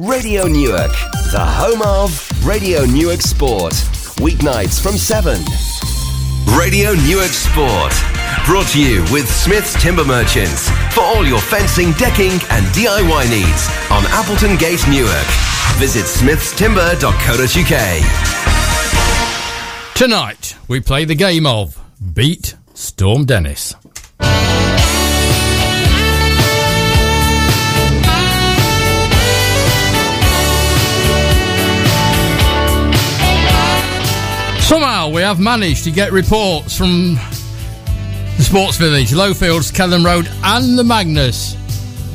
Radio Newark, the home of Radio Newark Sport. Weeknights from 7. Radio Newark Sport. Brought to you with Smith's Timber Merchants for all your fencing, decking, and DIY needs on Appleton Gate, Newark. Visit smithstimber.co.uk. Tonight, we play the game of Beat Storm Dennis. We have managed to get reports from the Sports Village, Lowfields, Kelham Road, and the Magnus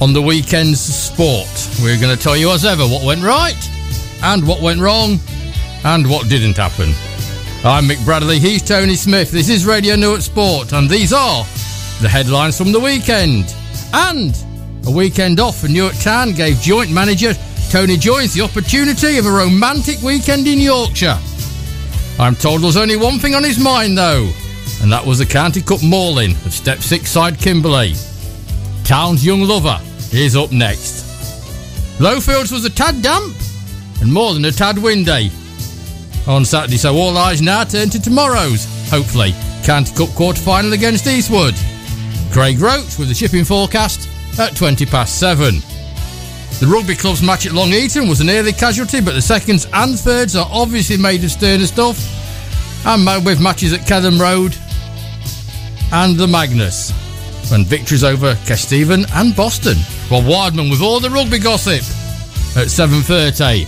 on the weekend's sport. We're going to tell you as ever what went right, and what went wrong, and what didn't happen. I'm Mick Bradley, he's Tony Smith. This is Radio Newark Sport, and these are the headlines from the weekend. And a weekend off for Newark Town gave joint manager Tony Joyce the opportunity of a romantic weekend in Yorkshire. I'm told there's only one thing on his mind though, and that was the County Cup mauling of Step 6 side Kimberley. Town's young lover is up next. Lowfields was a tad damp and more than a tad windy on Saturday, so all eyes now turn to tomorrow's, hopefully, County Cup quarter final against Eastwood. Craig Roach with the shipping forecast at 20 past 7. The rugby club's match at Long Eaton was an early casualty, but the seconds and thirds are obviously made of sterner stuff. And with matches at Kelham Road and the Magnus. And victories over Kesteven and Boston. Well, Wildman with all the rugby gossip at 7.30.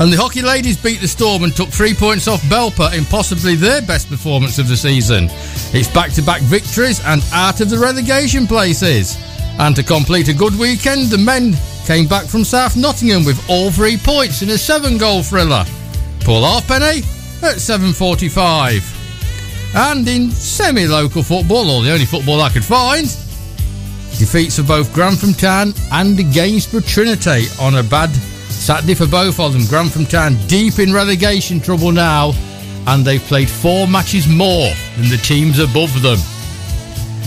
And the hockey ladies beat the Storm and took three points off Belper in possibly their best performance of the season. It's back-to-back victories and out of the relegation places. And to complete a good weekend, the men came back from South Nottingham with all three points in a seven-goal thriller. Paul Halfpenny at 7.45. And in semi-local football, or the only football I could find, defeats for both Grantham Town and Gainsborough Trinity on a bad Saturday for both of them. Grantham Town deep in relegation trouble now, and they've played four matches more than the teams above them.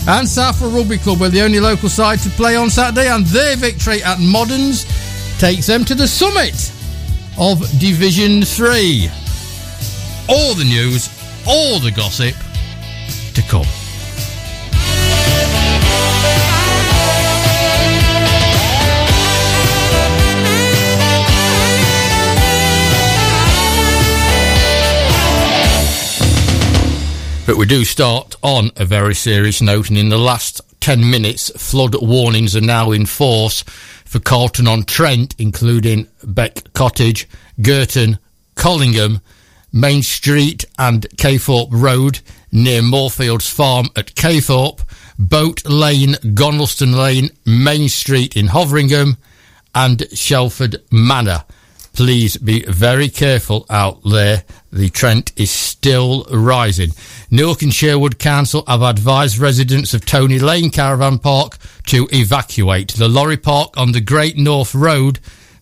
And Southwell Rugby Club were the only local side to play on Saturday, and their victory at Moderns takes them to the summit of Division 3. All the news, all the gossip to come. But we do start on a very serious note, and in the last 10 minutes, flood warnings are now in force for Carlton on Trent, including Beck Cottage, Girton, Collingham, Main Street, and Caythorpe Road near Moorfields Farm at Caythorpe, Boat Lane, Gonalston Lane, Main Street in Hoveringham, and Shelford Manor. Please be very careful out there. The Trent is still rising. Newark and Sherwood Council have advised residents of Tolney Lane Caravan Park to evacuate. The lorry park on the Great North Road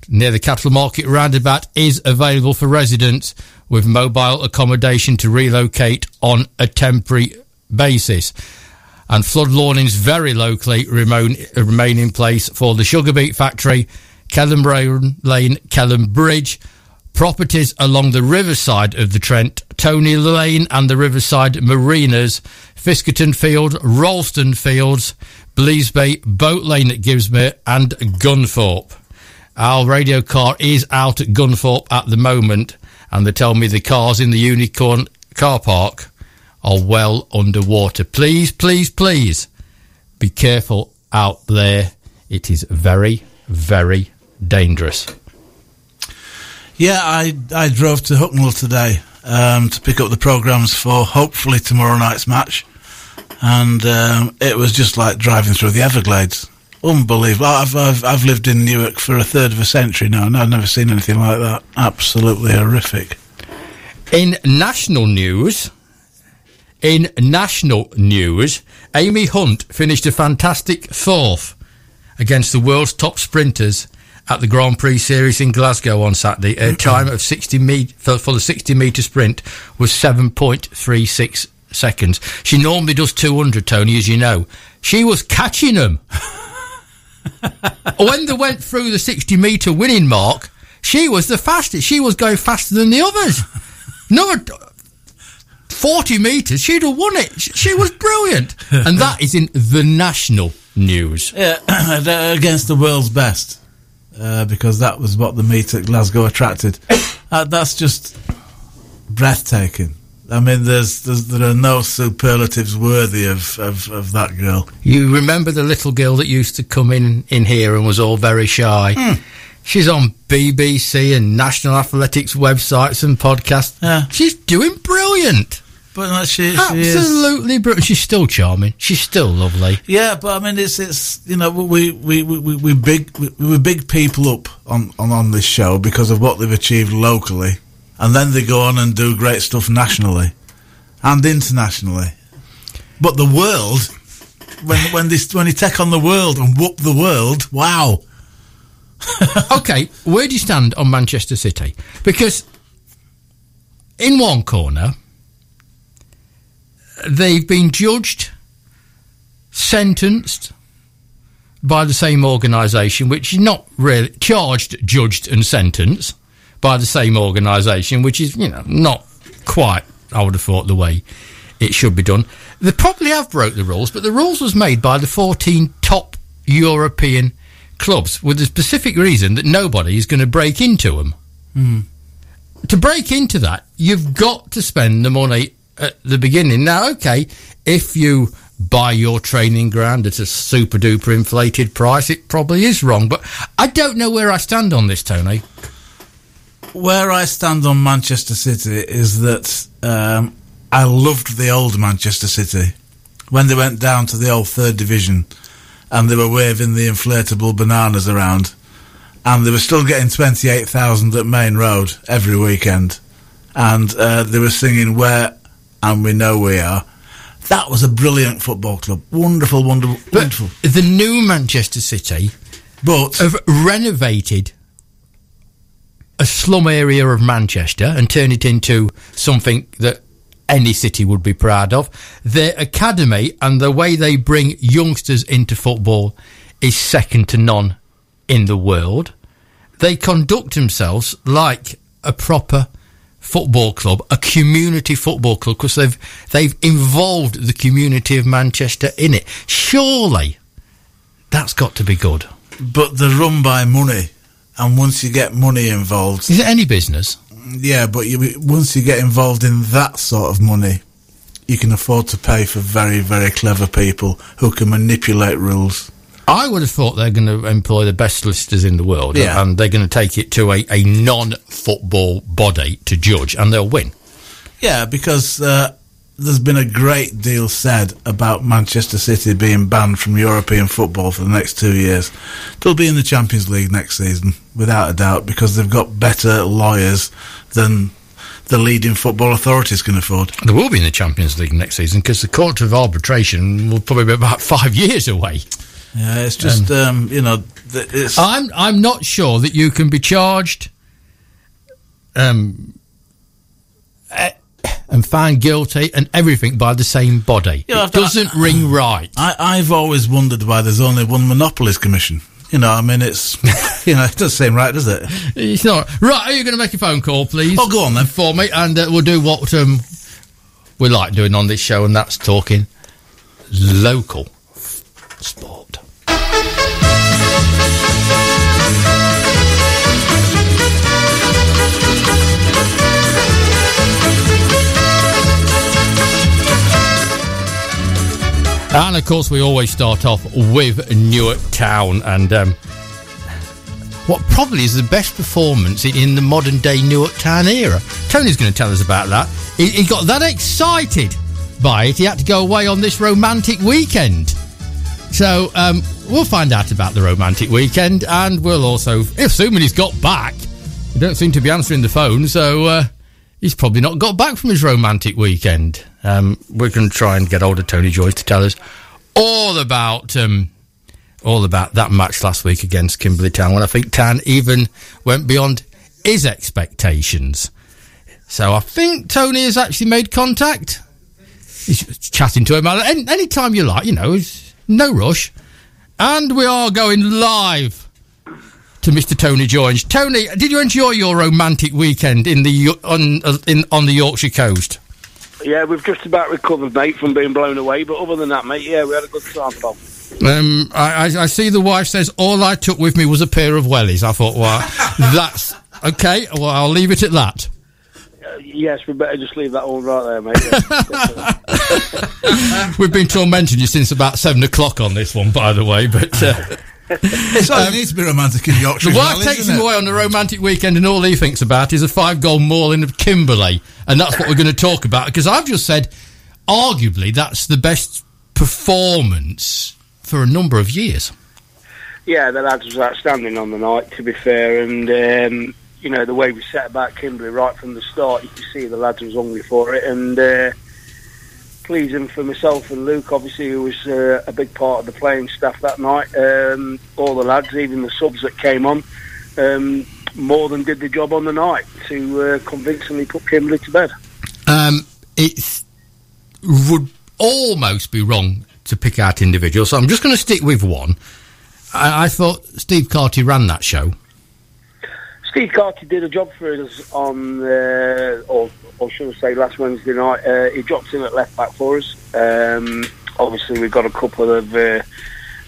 near the Cattle Market roundabout is available for residents with mobile accommodation to relocate on a temporary basis. And flood warnings very locally remain, remain in place for the Sugar Beet Factory, Kelham Lane, Kelham Bridge, properties along the riverside of the Trent, Tolney Lane and the Riverside Marinas, Fiskerton Field, Ralston Fields, Bleasby, Boat Lane at Gibsmere, and Gunthorpe. Our radio car is out at Gunthorpe at the moment, and they tell me the cars in the Unicorn car park are well underwater. Please, please, please be careful out there. It is very, very dangerous. Yeah, I I drove to Hucknall today um, to pick up the programs for hopefully tomorrow night's match, and um, it was just like driving through the Everglades. Unbelievable! I've, I've I've lived in Newark for a third of a century now, and I've never seen anything like that. Absolutely horrific. In national news, in national news, Amy Hunt finished a fantastic fourth against the world's top sprinters at the Grand Prix Series in Glasgow on Saturday. Her mm-hmm. time of 60 me- for, for the 60 metre sprint was 7.36 seconds. She normally does 200, Tony, as you know. She was catching them. when they went through the 60 metre winning mark, she was the fastest. She was going faster than the others. Another 40 metres, she'd have won it. She was brilliant. and that is in the national news. Yeah, against the world's best. Uh, because that was what the meet at Glasgow attracted. Uh, that's just breathtaking. I mean, there's, there's, there are no superlatives worthy of, of, of, that girl. You remember the little girl that used to come in in here and was all very shy. Mm. She's on BBC and National Athletics websites and podcasts. Yeah. She's doing brilliant. But uh, she, absolutely brilliant. She's still charming. She's still lovely. Yeah, but I mean, it's it's you know we we we we, we big we, we big people up on, on on this show because of what they've achieved locally and then they go on and do great stuff nationally and internationally. But the world, when when they when they take on the world and whoop the world, wow. okay, where do you stand on Manchester City? Because in one corner, they've been judged, sentenced by the same organisation, which is not really charged, judged, and sentenced by the same organisation, which is, you know, not quite, I would have thought, the way it should be done. They probably have broke the rules, but the rules was made by the 14 top European clubs with the specific reason that nobody is going to break into them. Mm. To break into that, you've got to spend the money at the beginning. Now, okay, if you buy your training ground at a super duper inflated price, it probably is wrong. But I don't know where I stand on this, Tony where I stand on Manchester City is that um, I loved the old Manchester City when they went down to the old third division and they were waving the inflatable bananas around and they were still getting 28,000 at Maine Road every weekend and uh, they were singing Where and We Know We Are. That was a brilliant football club. Wonderful, wonderful, but wonderful. The new Manchester City but have renovated a slum area of Manchester and turn it into something that any city would be proud of. Their academy and the way they bring youngsters into football is second to none in the world. They conduct themselves like a proper football club, a community football club, because they've they've involved the community of Manchester in it. Surely, that's got to be good. But they're run by money and once you get money involved, is it any business? Yeah, but you, once you get involved in that sort of money, you can afford to pay for very, very clever people who can manipulate rules. I would have thought they're going to employ the best solicitors in the world, yeah. and they're going to take it to a, a non-football body to judge, and they'll win. Yeah, because uh, there's been a great deal said about Manchester City being banned from European football for the next two years. They'll be in the Champions League next season, without a doubt, because they've got better lawyers than the leading football authorities can afford. They will be in the Champions League next season because the Court of Arbitration will probably be about five years away. Yeah, it's just um, um, you know, I'm I'm not sure that you can be charged. Um, and found guilty and everything by the same body. You know, it doesn't I, ring right. I, have always wondered why there's only one monopolies commission. You know, I mean, it's you know, it doesn't seem right, does it? It's not right. Are you going to make a phone call, please? Oh, go on then for me, and uh, we'll do what um, we like doing on this show, and that's talking local sport. And of course, we always start off with Newark Town and um, what probably is the best performance in, the modern day Newark Town era. Tony's going to tell us about that. He, he got that excited by it, he had to go away on this romantic weekend. So um, we'll find out about the romantic weekend, and we'll also, assuming he's got back, he don't seem to be answering the phone, so uh, he's probably not got back from his romantic weekend. Um, we're going to try and get older Tony Joyce to tell us all about um, all about that match last week against Kimberley Town. When I think Tan even went beyond his expectations. So I think Tony has actually made contact. He's chatting to him any, time you like, you know, no rush. And we are going live to Mr. Tony George. Tony, did you enjoy your romantic weekend in the on uh, in on the Yorkshire coast? Yeah, we've just about recovered, mate, from being blown away. But other than that, mate, yeah, we had a good time, Bob. Um, I, I, I see the wife says all I took with me was a pair of wellies. I thought, well, that's okay. Well, I'll leave it at that. Yes, we better just leave that all right there, mate. We've been tormenting you since about seven o'clock on this one, by the way. But uh, It's all it needs to be romantic in Yorkshire. the as wife well, takes him it? away on a romantic weekend, and all he thinks about is a five-goal mauling of Kimberley, and that's what we're going to talk about. Because I've just said, arguably, that's the best performance for a number of years. yeah, the lads was outstanding on the night, to be fair, and um, you know the way we set about Kimberley right from the start, you could see the lads was hungry for it, and uh, pleasing for myself and Luke, obviously, who was uh, a big part of the playing staff that night. Um, all the lads, even the subs that came on. Um, more than did the job on the night to uh, convincingly put Kimberley to bed. Um, it would almost be wrong to pick out individuals, so I'm just going to stick with one. I, I thought Steve Carty ran that show. Steve Carty did a job for us on, uh, or, or should I say, last Wednesday night. Uh, he dropped in at left back for us. Um, obviously, we've got a couple of uh,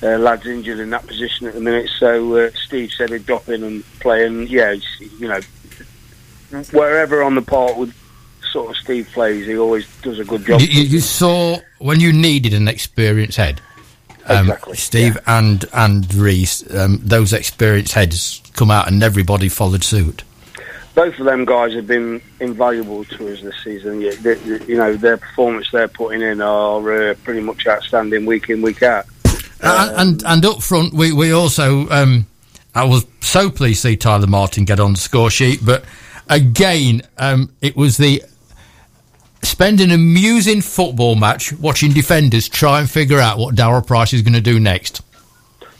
uh, lads injured in that position at the minute, so uh, Steve said he'd drop in and play. And yeah, it's, you know, wherever on the park with sort of Steve plays, he always does a good job. You, you, you saw when you needed an experienced head. Um, Exactly, Steve and and Reese, um, those experienced heads come out and everybody followed suit. both of them guys have been invaluable to us this season. Yeah, they, they- you know, their performance they're putting in are uh, pretty much outstanding week in, week out. and, and and up front, we we also um, I was so pleased to see Tyler Martin get on the score sheet, but again, um, it was the spend an amusing football match watching defenders try and figure out what Daryl Price is going to do next.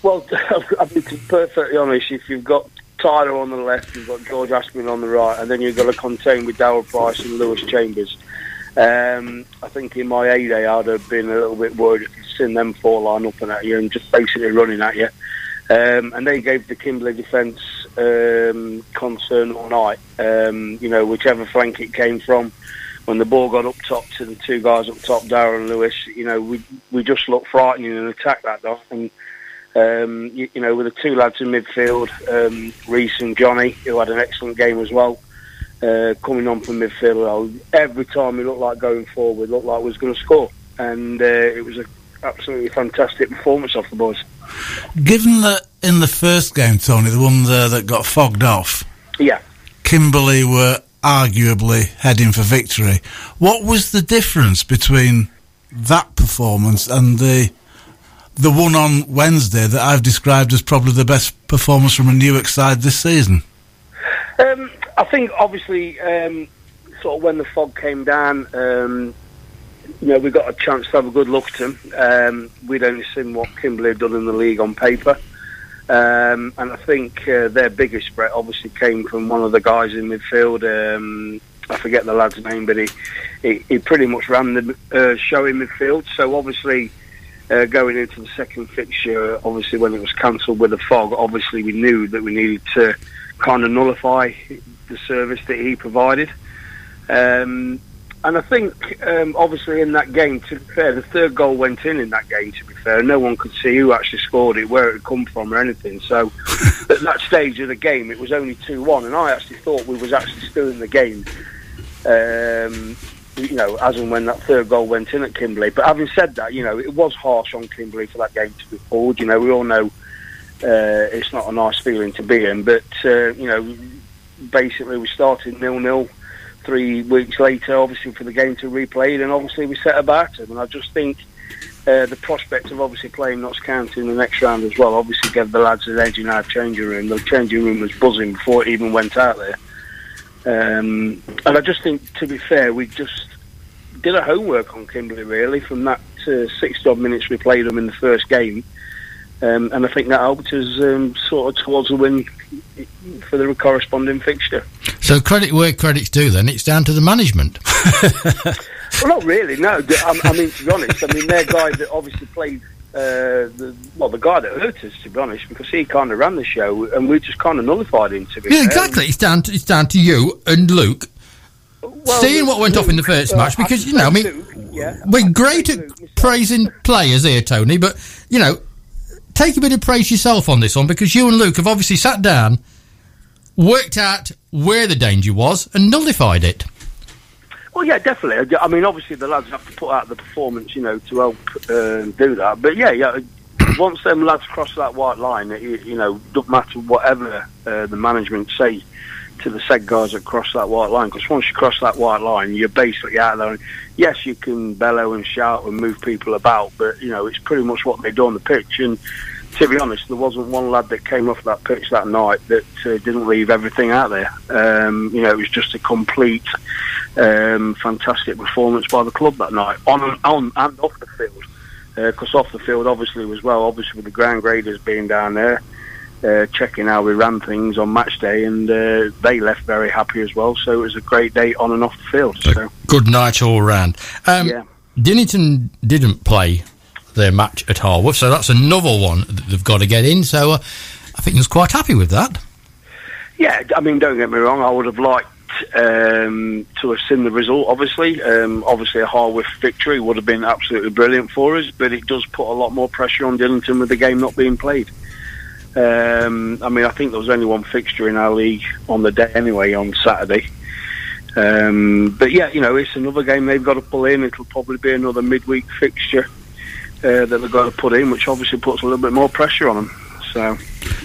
Well, I'll be perfectly honest. If you've got Tyler on the left, you've got George Aspin on the right, and then you've got to contain with Daryl Price and Lewis Chambers. Um, I think in my A day, I'd have been a little bit worried if you'd seen them four line up and at you and just basically running at you. Um, and they gave the Kimberley defence um, concern all night. Um, you know, whichever flank it came from, when the ball got up top to the two guys up top, Darren and Lewis, you know, we we just looked frightening and attacked that dog. And um, you, you know, with the two lads in midfield, um, Reese and Johnny, who had an excellent game as well, uh, coming on from midfield. Every time we looked like going forward, looked like we was going to score, and uh, it was a absolutely fantastic performance off the boys. Given that in the first game, Tony, the one there that got fogged off, Yeah. Kimberley were arguably heading for victory. What was the difference between that performance and the the one on Wednesday that I've described as probably the best performance from a Newark side this season? Um, I think obviously, um, sort of when the fog came down, um, you know, we got a chance to have a good look at them. Um, we'd only seen what Kimberley had done in the league on paper. Um, and I think uh, their biggest threat obviously came from one of the guys in midfield. Um, I forget the lad's name, but he, he, he pretty much ran the uh, show in midfield. So obviously, uh, going into the second fixture, obviously when it was cancelled with the fog, obviously we knew that we needed to kind of nullify the service that he provided. Um, and I think, um, obviously, in that game, to be fair, the third goal went in in that game. To be fair, no one could see who actually scored it, where it had come from, or anything. So, at that stage of the game, it was only two-one, and I actually thought we was actually still in the game. Um, you know, as and when that third goal went in at Kimberley. But having said that, you know, it was harsh on Kimberley for that game to be pulled. You know, we all know uh, it's not a nice feeling to be in, but uh, you know, basically we started nil-nil three weeks later, obviously for the game to replay, and obviously we set about it. And I just think uh, the prospect of obviously playing Notts County in the next round as well obviously gave the lads an edge in our changing room. The changing room was buzzing before it even went out there. Um, and I just think, to be fair, we just did a homework on Kimberley really from that uh, 60 odd minutes we played them in the first game. Um, and I think that helped us um, sort of towards the win for the corresponding fixture. So credit where credit's due. Then it's down to the management. Well, not really. No, I, I mean to be honest, I mean they're guys that obviously played uh, the, well, the guy that hurt us, to be honest, because he kind of ran the show and we just kind of nullified him. To be Yeah, exactly. It's down to, it's down to you and Luke Well, seeing what went off in the first uh, match because you know, I mean, Luke, yeah, we're I'd great at Luke praising players here, Tony, but you know, take a bit of praise yourself on this one because you and Luke have obviously sat down, worked out where the danger was, and nullified it. Well, yeah, definitely. I mean, obviously the lads have to put out the performance, you know, to help uh, do that. But yeah, yeah. Once them lads cross that white line, it, you know, doesn't matter whatever uh, the management say to the said guys that cross that white line. Because once you cross that white line, you're basically out there. And yes, you can bellow and shout and move people about, but you know, it's pretty much what they do on the pitch. And to be honest, there wasn't one lad that came off that pitch that night that uh, didn't leave everything out there. Um, you know, it was just a complete, um, fantastic performance by the club that night, on and, on and off the field. Because off the field, obviously, as well, obviously with the ground graders being down there, uh, checking how we ran things on match day, and uh, they left very happy as well. So it was a great day on and off the field. So Good night all round. Um, yeah. Dinnington didn't play their match at Harworth, so that's another one that they've got to get in. So uh, I think I was quite happy with that. Yeah, I mean, don't get me wrong. I would have liked um, to have seen the result. Obviously, um, obviously a Harworth victory would have been absolutely brilliant for us. But it does put a lot more pressure on Dinnington with the game not being played. Um, I mean, I think there was only one fixture in our league on the day anyway on Saturday. Um, but yeah, you know, it's another game they've got to pull in. It'll probably be another midweek fixture uh, that they've got to put in, which obviously puts a little bit more pressure on them. So.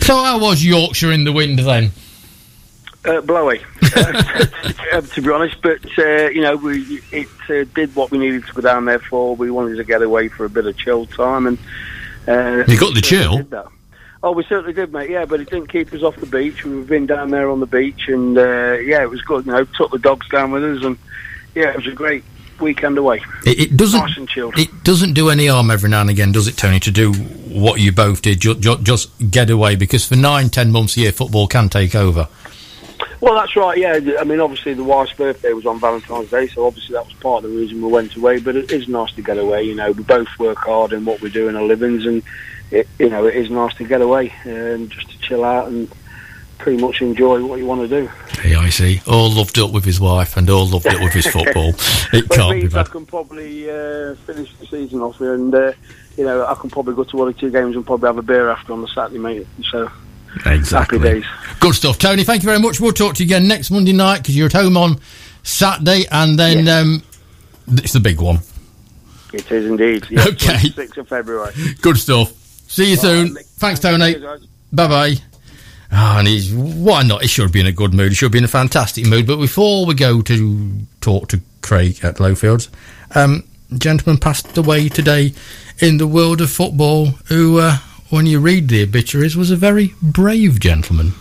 So how was Yorkshire in the wind then? Uh, blowy, uh, to be honest. But uh, you know, we it uh, did what we needed to go down there for. We wanted to get away for a bit of chill time, and uh, You got the chill? Oh, we certainly did, mate. Yeah, but it didn't keep us off the beach. We've been down there on the beach, and uh, yeah, it was good. You know, took the dogs down with us, and yeah, it was a great weekend away. It, it doesn't. Nice and chilled. It doesn't do any harm every now and again, does it, Tony? To do what you both did, ju- ju- just get away because for nine, ten months a year, football can take over. Well, that's right. Yeah, I mean, obviously the wife's birthday was on Valentine's Day, so obviously that was part of the reason we went away. But it is nice to get away. You know, we both work hard in what we do in our livings, and it, you know, it is nice to get away and just to chill out and pretty much enjoy what you want to do. Yeah, I see. All loved up with his wife and all loved up with his football. It can't be means I can probably uh, finish the season off here, and uh, you know, I can probably go to one or two games and probably have a beer after on the Saturday, mate. So Exactly. happy days. Good stuff, Tony. Thank you very much. We'll talk to you again next Monday night because you're at home on Saturday, and then um, it's the big one. It is indeed. Yeah, Okay. 6th of February. Good stuff. See you soon. Nick. Thanks, Tony. Cheers. Bye bye. Oh, and he's why not? He should be in a good mood. He should be in a fantastic mood. But before we go to talk to Craig at Lowfields, um, gentleman passed away today in the world of football. Who, uh, when you read the obituaries, was a very brave gentleman.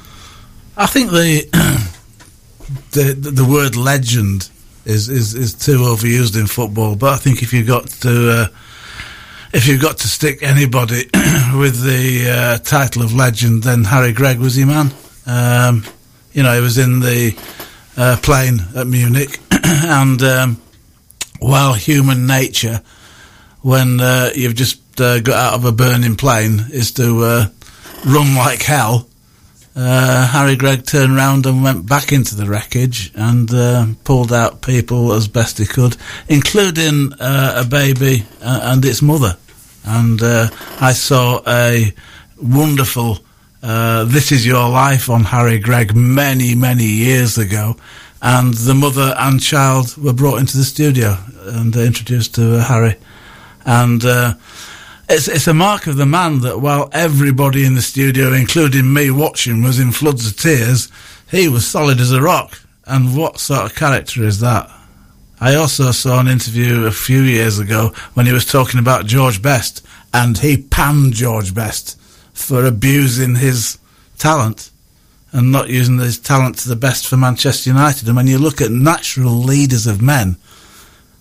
I think the the the word legend is, is, is too overused in football. But I think if you got to uh, if you've got to stick anybody with the uh, title of legend, then Harry Gregg was your man. Um, you know, he was in the uh, plane at Munich, and um, while human nature, when uh, you've just uh, got out of a burning plane, is to uh, run like hell uh, Harry Gregg turned round and went back into the wreckage and uh, pulled out people as best he could, including uh, a baby uh, and its mother. And uh, I saw a wonderful uh, "This Is Your Life" on Harry Gregg many, many years ago, and the mother and child were brought into the studio and introduced to Harry, and. It's it's a mark of the man that while everybody in the studio, including me watching, was in floods of tears, he was solid as a rock. And what sort of character is that? I also saw an interview a few years ago when he was talking about George Best, and he panned George Best for abusing his talent and not using his talent to the best for Manchester United. And when you look at natural leaders of men,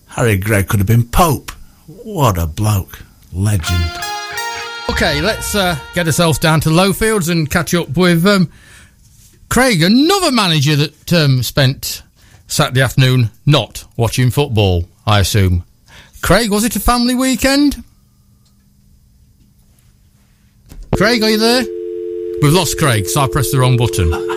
Harry Gregg could have been Pope. What a bloke. Legend. Okay, let's uh, get ourselves down to Lowfields and catch up with um, Craig, another manager that um, spent Saturday afternoon not watching football, I assume. Craig, was it a family weekend? Craig, are you there? We've lost Craig, so I pressed the wrong button.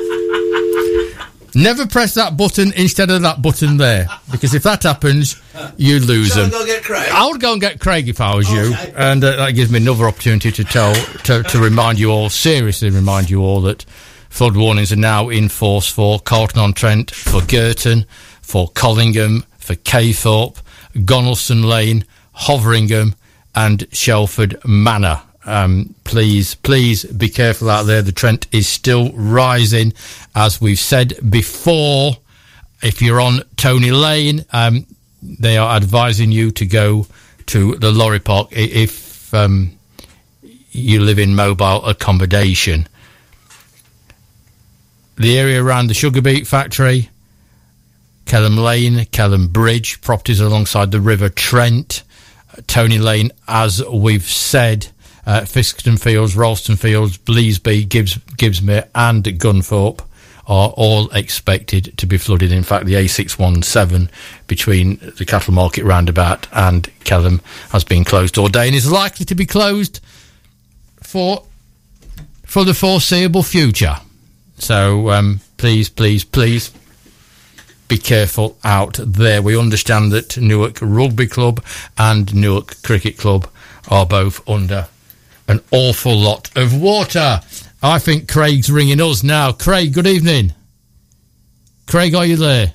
Never press that button instead of that button there, because if that happens, you lose Shall I them. go get Craig? I would go and get Craig if I was you, and uh, that gives me another opportunity to tell, to, to remind you all, seriously remind you all that flood warnings are now in force for Carlton on Trent, for Girton, for Collingham, for Caythorpe, Gonalston Lane, Hoveringham, and Shelford Manor. Um, please, please be careful out there. The Trent is still rising, as we've said before. If you're on Tolney Lane, um, they are advising you to go to the lorry park if um, you live in mobile accommodation. The area around the sugar beet factory, Kelham Lane, Kelham Bridge, properties alongside the River Trent, Tolney Lane, as we've said, uh, Fiskerton Fields, Ralston Fields, Bleasby, Gibbs, Gibsmere, and Gunthorpe are all expected to be flooded. In fact, the A617 between the cattle market roundabout and Kelham has been closed all day and is likely to be closed for for the foreseeable future. So um, please, please, please be careful out there. We understand that Newark Rugby Club and Newark Cricket Club are both under an awful lot of water. I think Craig's ringing us now. Craig, good evening. Craig, are you there?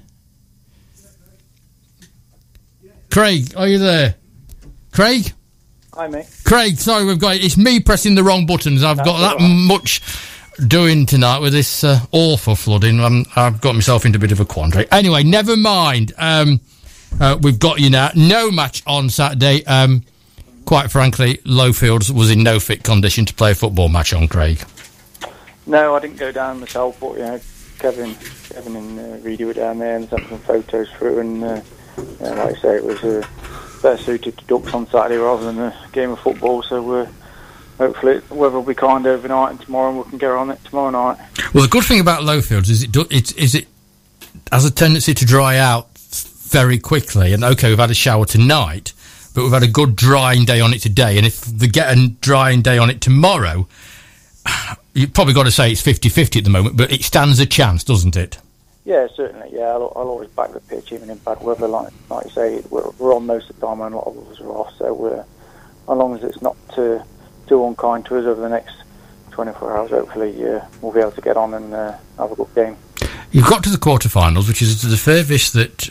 Craig, are you there? Craig? Hi, mate. Craig, sorry, we've got it's me pressing the wrong buttons. I've got that much doing tonight with this uh, awful flooding. Um, I've got myself into a bit of a quandary. Anyway, never mind. Um, uh, we've got you now. No match on Saturday. Um, quite frankly, Lowfields was in no fit condition to play a football match on Craig. No, I didn't go down myself, but you know, Kevin, Kevin and uh, Reedy were down there and sent some photos through, and uh, yeah, like I say, it was uh, better suited to ducks on Saturday rather than a game of football. So uh, hopefully, the weather will be kind overnight and tomorrow, and we can get on it tomorrow night. Well, the good thing about Lowfields is it do, it's is it has a tendency to dry out very quickly. And okay, we've had a shower tonight, but we've had a good drying day on it today. And if they get a drying day on it tomorrow, you've probably got to say it's 50-50 at the moment, but it stands a chance, doesn't it? Yeah, certainly. Yeah, I'll, I'll always back the pitch, even in bad weather. Like, like you say, we're, we're on most of the time, and a lot of us are off. So we're, as long as it's not too, too unkind to us over the next 24 hours, hopefully uh, we'll be able to get on and uh, have a good game. You've got to the quarterfinals, which is the furthest that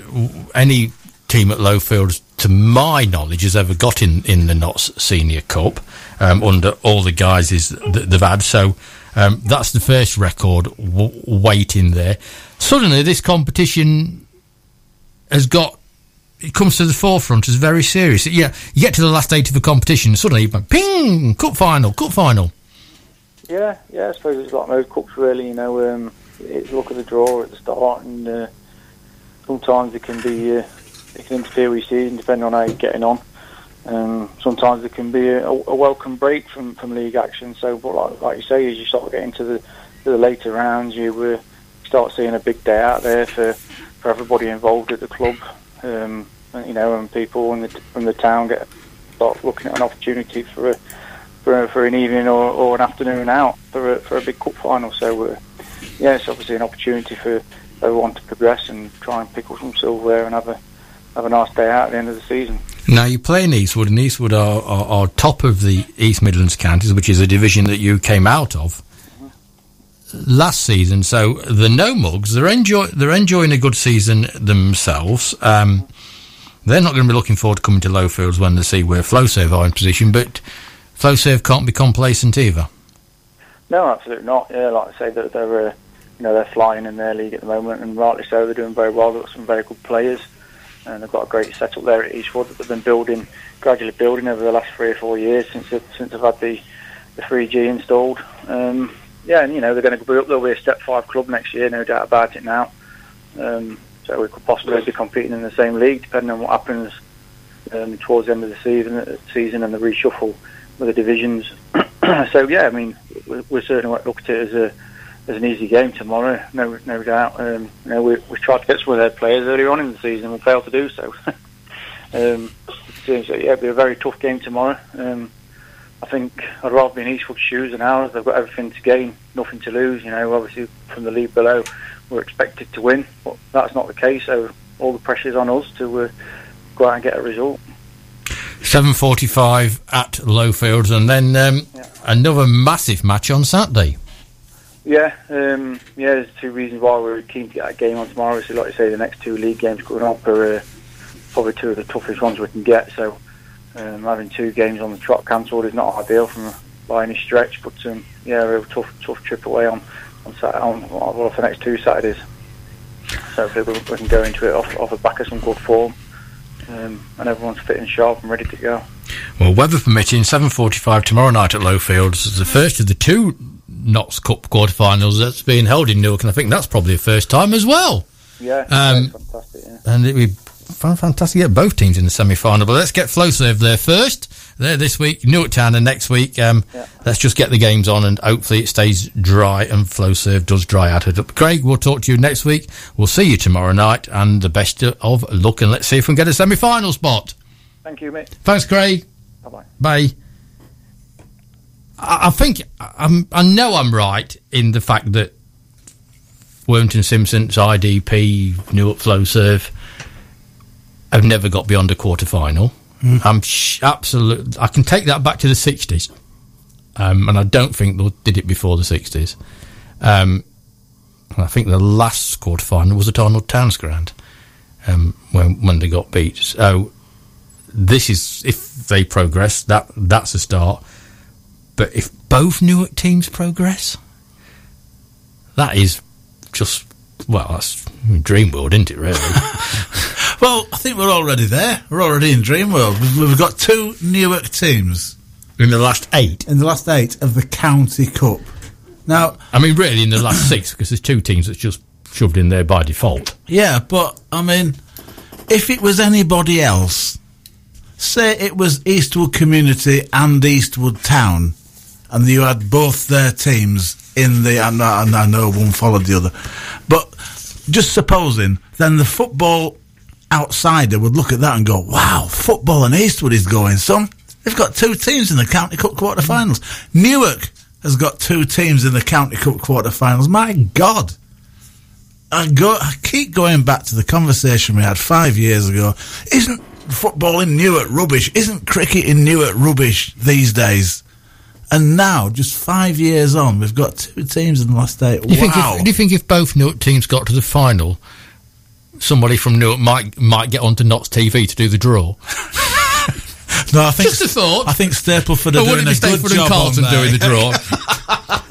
any team at Lowfields, to my knowledge, has ever got in, in the Notts Senior Cup um, under all the guises that they've had. So um, that's the first record w- waiting there. Suddenly, this competition has got. It comes to the forefront as very serious. Yeah, you get to the last eight of the competition, suddenly ping, cup final, cup final. Yeah, yeah, I suppose it's like most cups, really. You know, um, it's look at the draw at the start, and uh, sometimes it can be uh, it can interfere with your season depending on how you're getting on. Um, sometimes there can be a, a welcome break from, from league action. So, but like, like you say, as you start getting to the to the later rounds, you uh, start seeing a big day out there for, for everybody involved at the club. Um, and, you know, and people in the, from the town get start looking at an opportunity for a for, for an evening or, or an afternoon out for a, for a big cup final. So, uh, yeah, it's obviously an opportunity for everyone to progress and try and pick up some silverware and have a have a nice day out at the end of the season. Now you play in Eastwood, and Eastwood are, are, are top of the East Midlands counties, which is a division that you came out of last season. So the No Mugs, they're enjoy they're enjoying a good season themselves. Um, they're not going to be looking forward to coming to Lowfields when they see where Flowserve are in position, but Flowserve can't be complacent either. No, absolutely not. Yeah, like I say, they're, they're uh, you know they're flying in their league at the moment, and rightly so. They're doing very well. They've got some very good players, and they've got a great setup there at Eastwood that they've been building, gradually building over the last three or four years since they've, since they've had the the 3G installed. Um, yeah, and you know they're going to be up. They'll be a step five club next year, no doubt about it. Now, um, so we could possibly be competing in the same league, depending on what happens um, towards the end of the season, uh, season and the reshuffle with the divisions. so yeah, I mean, we, we certainly won't look at it as a as an easy game tomorrow. No, no doubt. Um, you know, we we tried to get some of their players earlier on in the season, we failed to do so. um, so yeah, it'll be a very tough game tomorrow. Um, I think I'd rather be in Eastwood's shoes than ours. They've got everything to gain, nothing to lose. You know, obviously from the league below, we're expected to win, but that's not the case. So all the pressure's on us to uh, go out and get a result. 7.45 at Lowfields and then um, Yeah. another massive match on Saturday. Yeah, um, yeah. There's two reasons why we're keen to get that game on tomorrow. So, like I say, the next two league games coming up are uh, probably two of the toughest ones we can get. So, um, having two games on the trot cancelled is not ideal from by any stretch. But um, yeah, a real tough, tough trip away on on, Sat- on for the next two Saturdays. So hopefully we, we can go into it off, off the back of some good form, um, and everyone's fit and sharp and ready to go. Well, weather permitting, 7.45 tomorrow night at Lowfields is the first of the two Notts Cup quarterfinals that's being held in Newark, and I think that's probably the first time as well. Yeah, Um, fantastic. Yeah. And it'd be fantastic to get both teams in the semi-final. But let's get Flowserve there first. There this week, Newark Town, and next week, um, Yeah. let's just get the games on, and hopefully it stays dry and Flowserve does dry out. But Craig, we'll talk to you next week. We'll see you tomorrow night, and the best of luck, and let's see if we can get a semi-final spot. Thank you, mate. Thanks, Craig. Bye bye bye. I, I think I'm, I know I'm right in the fact that Worthington Simpsons, IDP, Newark Flowserve have never got beyond a quarter final. I'm sh- absolute. I can take that back to the 60s, um, and I don't think they did it before the 60s. Um, I think the last quarter final was at Arnold Towns Ground um, when when they got beat. So this is if they progress, that that's a start. But if both Newark teams progress, that is just well, that's dream world, isn't it? Really? Well, I think we're already there. We're already in Dreamworld. We've, we've got two Newark teams in the last eight, in the last eight of the County Cup. Now, I mean, really in the last six because there's two teams that's just shoved in there by default. yeah, but I mean, if it was anybody else, say it was Eastwood Community and Eastwood Town, and you had both their teams in the, and I, and I know one followed the other, but just supposing, then the football outsider would look at that and go, wow, football and Eastwood is going, some." They've got two teams in the County Cup quarterfinals. Newark has got two teams in the County Cup quarterfinals. My God. I go. I keep going back to the conversation we had five years ago. Isn't football in Newark rubbish? Isn't cricket in Newark rubbish these days? And now, just five years on, we've got two teams in the last eight. Do you, think if, do you think if both Newark teams got to the final, somebody from Newark might might get onto Notts TV to do the draw? no, I think Just a thought. I think Stapleford are Or would doing it be a good Stapleton and job Carlton on there. doing the draw?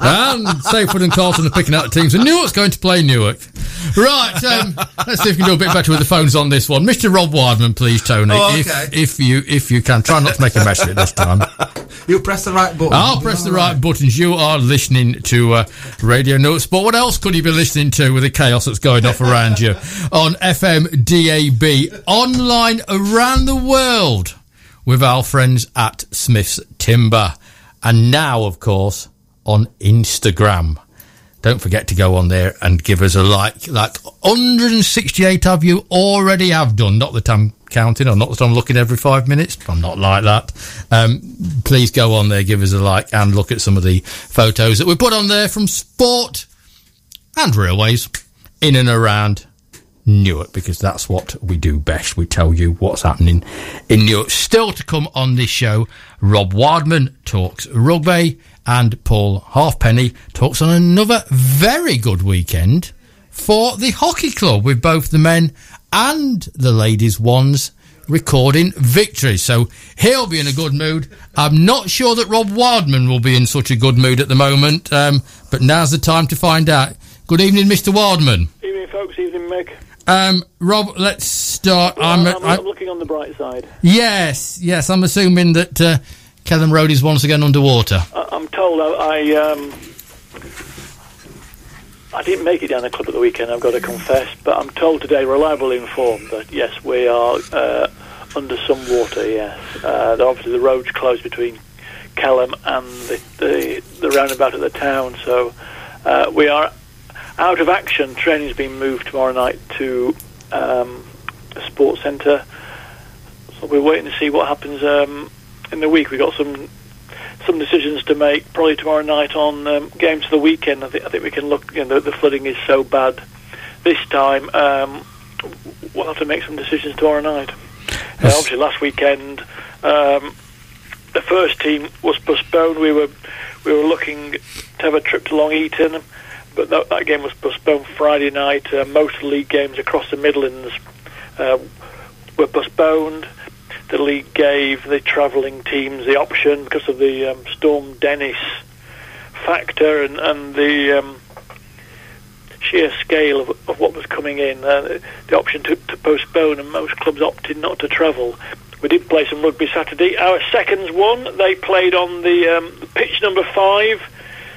and Stapleton and Carlton are picking out the teams. And Newark's going to play Newark. Right, um, let's see if we can do a bit better with the phones on this one. Mr. Rob Wardman, please, Tony, Oh, if, okay. if you if you can. Try not to make a mess of it this time. You press the right button. I'll press the right buttons. You are listening to uh, Radio Notes. But what else could you be listening to with the chaos that's going off around you on FM DAB, online around the world with our friends at Smith's Timber, and now, of course, on Instagram. Don't forget to go on there and give us a like. Like 168 of you already have done. Not that I'm counting, or not that I'm looking every five minutes. I'm not like that. Um, please go on there, give us a like, and look at some of the photos that we put on there from sport and railways in and around Newark, because that's what we do best. We tell you what's happening in Newark. Still to come on this show, Rob Wardman talks rugby, and Paul Halfpenny talks on another very good weekend for the hockey club with both the men and the ladies' ones recording victories. So he'll be in a good mood. I'm not sure that Rob Wardman will be in such a good mood at the moment, um, but now's the time to find out. Good evening, Mr. Wardman. Evening, folks. Evening, Mick. Um, Rob, let's start. I'm, I'm, I- I'm looking on the bright side. yes, yes. I'm assuming that uh, Kelham Road is once again underwater. I, I'm told I, I um, I didn't make it down the club at the weekend. I've got to confess, but I'm told today, reliably informed, that yes, we are uh, under some water. Yes, uh, obviously the road's closed between Kelham and the, the the roundabout at the town, so uh, we are out of action. Training's been moved tomorrow night to um, a sports centre. So we're waiting to see what happens um, in the week. We've got some some decisions to make probably tomorrow night on um, games of the weekend. I think, I think we can look. You know, the, the flooding is so bad this time. Um, we'll have to make some decisions tomorrow night. Uh, obviously, last weekend um, the first team was postponed. We were we were looking to have a trip to Long Eaton, but that, that game was postponed Friday night. Uh, most league games across the Midlands uh, were postponed. The league gave the travelling teams the option because of the um, Storm Dennis factor and, and the um, sheer scale of, of, what was coming in. Uh, the option to, to postpone, and most clubs opted not to travel. We did play some rugby Saturday. Our seconds won. They played on the um, pitch number five,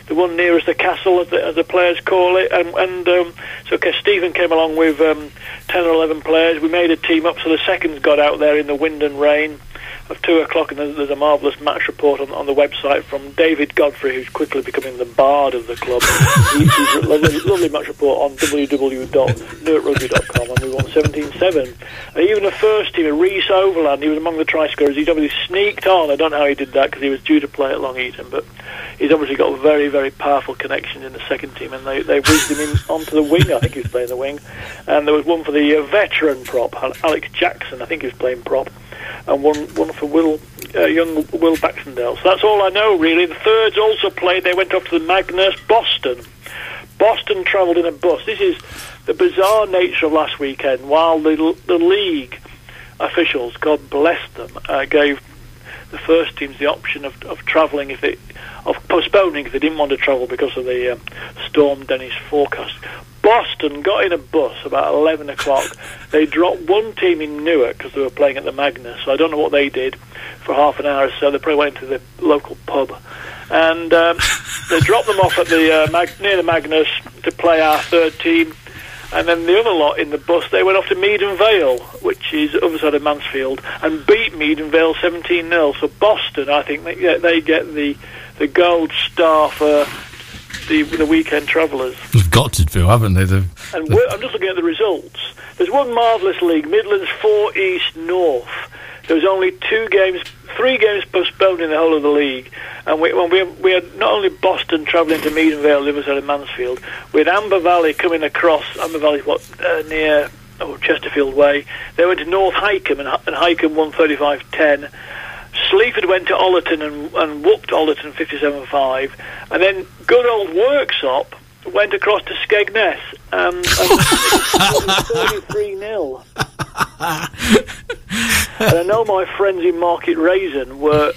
the one nearest the castle, as the, as the players call it. And, and um, so Stephen came along with um, 10 or 11 players. We made a team up, so the seconds got out there in the wind and rain of two o'clock, and there's, a marvellous match report on, on the website from David Godfrey, who's quickly becoming the bard of the club. he, he's a lovely, lovely match report on www.newarkrugby.com, and we won 17-7. And even the first team, Reese Overland, he was among the try scorers. He's obviously sneaked on. I don't know how he did that because he was due to play at Long Eaton, but he's obviously got a very, very powerful connection in the second team, and they, they whizzed him in onto the wing. I think he was playing the wing. And there was one for the uh, veteran prop, Alex Jackson. I think he was playing prop and one one for Will uh, young Will Baxendale. So that's all I know really. The thirds also played. They went off to the Magnus Boston. Boston travelled in a bus. This is the bizarre nature of last weekend. While the the league officials, God bless them, uh, gave the first teams the option of, of travelling if they of postponing if they didn't want to travel because of the um, storm Dennis forecast. Boston got in a bus about 11 o'clock. They dropped one team in Newark because they were playing at the Magnus. So I don't know what they did for half an hour or so. They probably went to the local pub. And um, they dropped them off at the uh, Mag- near the Magnus to play our third team. And then the other lot in the bus, they went off to Meden Vale, which is the other side of Mansfield, and beat Meden Vale 17 0. So Boston, I think, they get, they get the, the gold star for the the weekend travellers. They've got to do, haven't they? They've, and I'm just looking at the results. There's one marvellous league, Midlands 4 East North. There was only two games, three games postponed in the whole of the league. And we, well, we, we had not only Boston travelling to Meden Vale, Riverside and Mansfield, we had Amber Valley coming across, Amber Valley, what, uh, near oh, Chesterfield Way. They went to North Hykeham, and, and Hykeham won 35 10. Sleaford went to Ollerton and, and whooped Ollerton 57-5. And then good old Worksop went across to Skegness and, and 33-0. and I know my friends in Market Rasen were...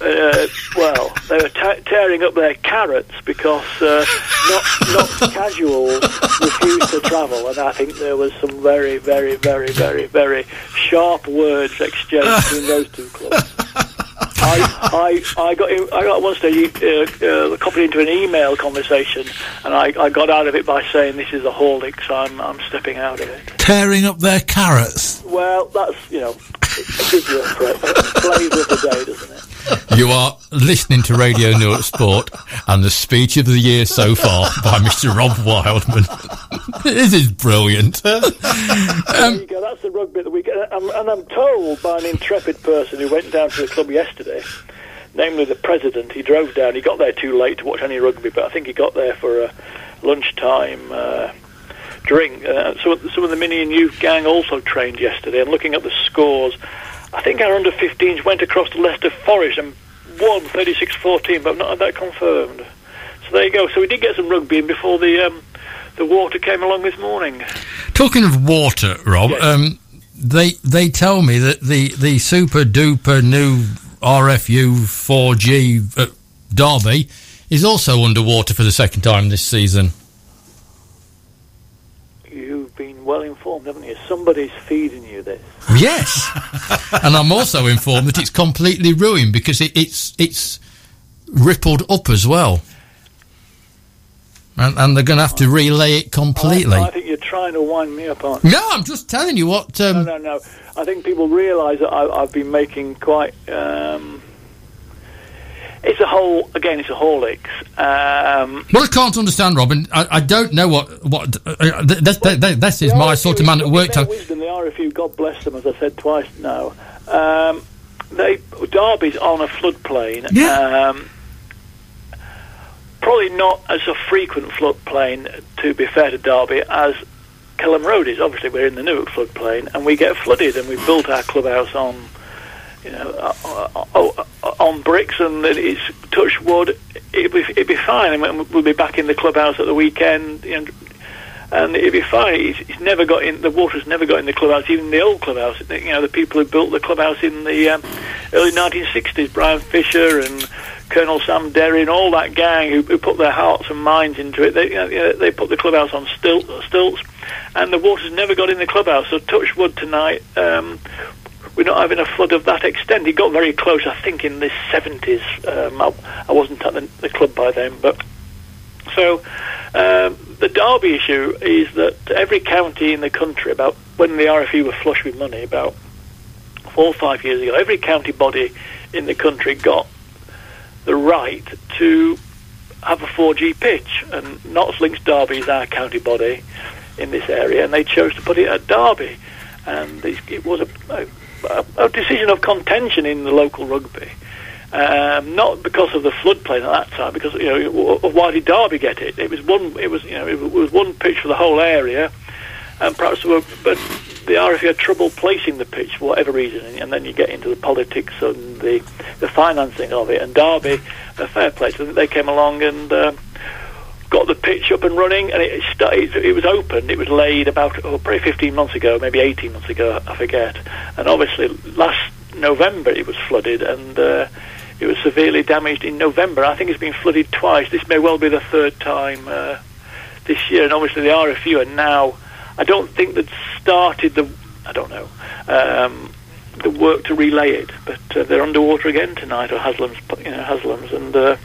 Uh, well, they were tearing up their carrots because uh, not not casual refused to travel, and I think there was some very, very, very, very, very sharp words exchanged between those two clubs. I, I, I got I got one stage uh, uh, copied into an email conversation, and I, I got out of it by saying this is a Horlicks. So I'm I'm stepping out of it. Tearing up their carrots. Well, that's you know, it gives you a, a flavour of the day, doesn't it? You are listening to Radio Newark Sport and the speech of the year so far by Mr. Rob Wildman. this is brilliant. Um, there you go. That's the rugby of the week. And, I'm told by an intrepid person who went down to the club yesterday, namely the president, he drove down. He got there too late to watch any rugby, but I think he got there for a lunchtime. Uh, drink. Uh, so some of the mini and youth gang also trained yesterday. And looking at the scores, I think our under 15s went across to Leicester Forest and won 36-14, but I've not had that confirmed. So there you go. So we did get some rugby in before the um, the water came along this morning. Talking of water, Rob, yes. um, they they tell me that the, the super duper new RFU 4G uh, Derby is also underwater for the second time this season. You've been well informed, haven't you? Somebody's feeding you this. Yes, and I'm also informed that it's completely ruined because it, it's it's rippled up as well, and, and they're going to have to relay it completely. I, I, think you're trying to wind me up, aren't you? No, I'm just telling you what. Um, no, no, no. I think people realise that I, have been making quite. Um, it's a whole again. It's a Horlicks. Um, well, I can't understand, Robin. I, I don't know what what uh, uh this, well, this, this is my sort of man at work. Time. Wisdom, the few. God bless them, as I said twice now. Um, they Derby's on a floodplain. Yeah. Um, probably not as a frequent floodplain, to be fair to Derby, as Kelham Road is. Obviously, we're in the Newark floodplain, and we get flooded, and we've built our clubhouse on, you know, uh, uh, uh, on bricks, and it's touch wood. It'd be, it'd be fine, and we'll be back in the clubhouse at the weekend. Know, and it'd be fine. It's, it's, never got in the water's never got in the clubhouse, even the old clubhouse. You know, the people who built the clubhouse in the um, early 1960s, Brian Fisher and Colonel Sam Derry and all that gang who, who put their hearts and minds into it. They you know, they put the clubhouse on stilt, stilts, and the water's never got in the clubhouse. So touch wood tonight. Um, we're not having a flood of that extent. It got very close, I think, in the 70s. Um, I, I, wasn't at the, the club by then, but so um, the Derby issue is that every county in the country, about when the RFU were flush with money, about four or five years ago, every county body in the country got the right to have a 4G pitch. And Notts Lincs Derby is our county body in this area, and they chose to put it at Derby. And it was a, a, a decision of contention in the local rugby. Um, not because of the floodplain at that time, because you know why did Derby get it? It was one. It was you know it was one pitch for the whole area, and perhaps were, but the RFU had trouble placing the pitch for whatever reason, and then you get into the politics and the the financing of it. And Derby, a fair play, so they came along and. Uh, got the pitch up and running, and it started, it was opened. It was laid about oh, probably 15 months ago, maybe 18 months ago, I forget. And obviously, last November it was flooded, and uh, it was severely damaged in November. I think it's been flooded twice. This may well be the third time uh, this year, and obviously there are a few. And now. I don't think they'd started the. I don't know. Um, the work to relay it, but uh, they're underwater again tonight, or Haslam's, you know, Haslam's, and uh,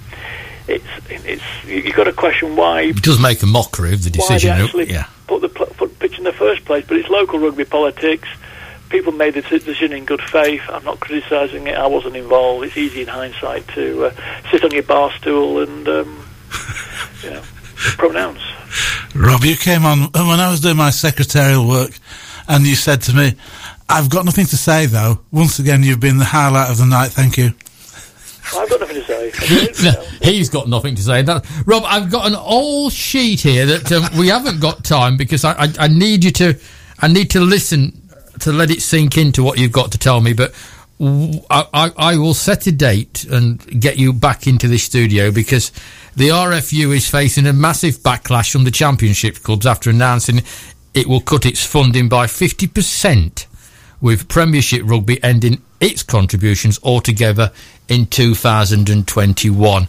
it's it's you've got to question why. It does make a mockery of the decision. Why they actually yeah. put the put pitch in the first place, but it's local rugby politics people made the decision in good faith. I'm not criticising it. I wasn't involved. It's easy in hindsight to uh, sit on your bar stool and um, you know pronounce. Rob, you came on when I was doing my secretarial work, and you said to me, "I've got nothing to say though." Once again, you've been the highlight of the night. Thank you. I've got nothing to say. He's got nothing to say. That, Rob, I've got an old sheet here that um, we haven't got time because I, I, I need you to I need to listen to let it sink into what you've got to tell me, but I, I, I, will set a date and get you back into this studio because the RFU is facing a massive backlash from the championship clubs after announcing it will cut its funding by 50% with Premiership Rugby ending its contributions altogether in 2021.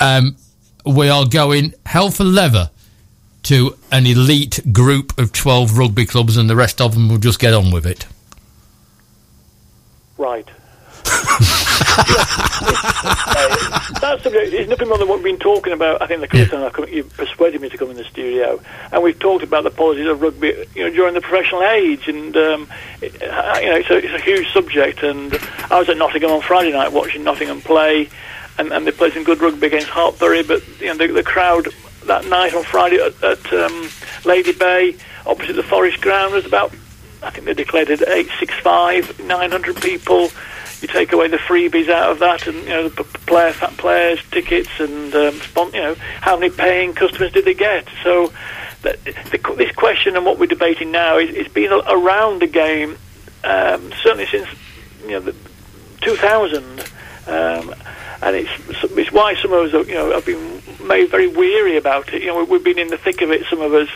Um, we are going hell for leather to an elite group of 12 rugby clubs and the rest of them will just get on with it. Right. That subject is nothing more than what we've been talking about. I think the Chris yeah. and you persuaded me to come in the studio, and we've talked about the politics of rugby, you know, during the professional age, and um, it, uh, you know, it's a, it's a huge subject. And I was at Nottingham on Friday night watching Nottingham play, and, and they played some good rugby against Hartpury, but you know, the, the crowd that night on Friday at, at um, Lady Bay, opposite the Forest Ground, was about, I think they declared it 865, 900 people. You take away the freebies out of that, and you know the player players tickets, and um, you know how many paying customers did they get? So the, this question and what we're debating now is it's been around the game um, certainly since you know the 2000. Um, and it's it's why some of us, you know, have been made very weary about it. You know, we've been in the thick of it, some of us,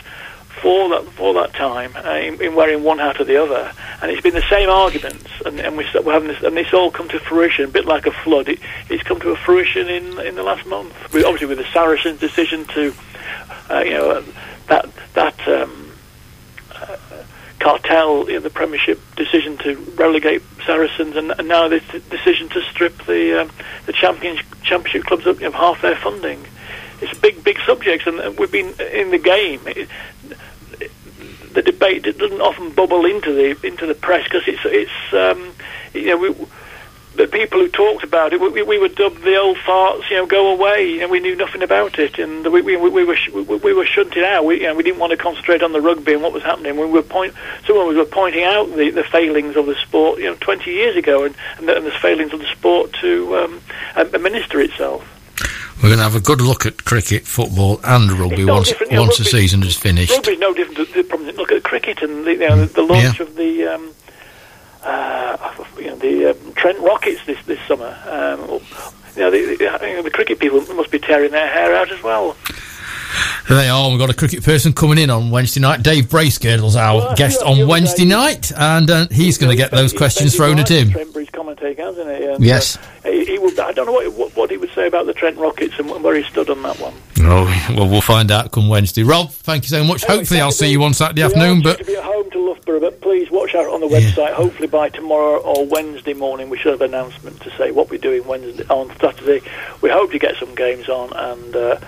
for that for that time, uh, in, in, wearing one hat or the other, and it's been the same arguments, and, and we, are having this, and this all come to fruition, a bit like a flood. It, it's come to a fruition in in the last month, obviously with the Saracens' decision to, uh, you know, that that. Um, uh, cartel, you know, the Premiership decision to relegate Saracens, and, and now this decision to strip the um, the champion, Championship clubs of, of half their funding. It's big, big subject, and we've been in the game. It, the debate doesn't often bubble into the into the press because it's it's um, you know we, the people who talked about it, we, we were dubbed the old farts, you know, go away, and we knew nothing about it, and we, we, we were we, we were shunted out. We, you know, we didn't want to concentrate on the rugby and what was happening. We were point, someone was pointing out the, the failings of the sport, you know, 20 years ago, and, and, the, and the failings of the sport to um, administer itself. We're going to have a good look at cricket, football, and rugby once once rugby, the season is finished. Rugby's no different. To, look at cricket and the, you know, the, the launch yeah. of the. Um, uh, you know, the um, Trent Rockets this this summer. Um, you know, the, the, the, cricket people must be tearing their hair out as well. There they are. We've got a cricket person coming in on Wednesday night. Dave Bracegirdle's our well, guest on Wednesday night, and uh, he's going to get those questions thrown at him. Trentbury's commentating, hasn't he? And, yes. Uh, he, he would, I don't know what, what, what, he would say about the Trent Rockets and where he stood on that one. Oh, well, we'll find out come Wednesday. Rob, thank you so much. Anyway, Hopefully, I'll see you on Saturday afternoon. But to be at home to Loughborough, but please watch out on the website. Yeah. Hopefully, by tomorrow or Wednesday morning, we should have an announcement to say what we're doing Wednesday on Saturday. We hope to get some games on and. Uh,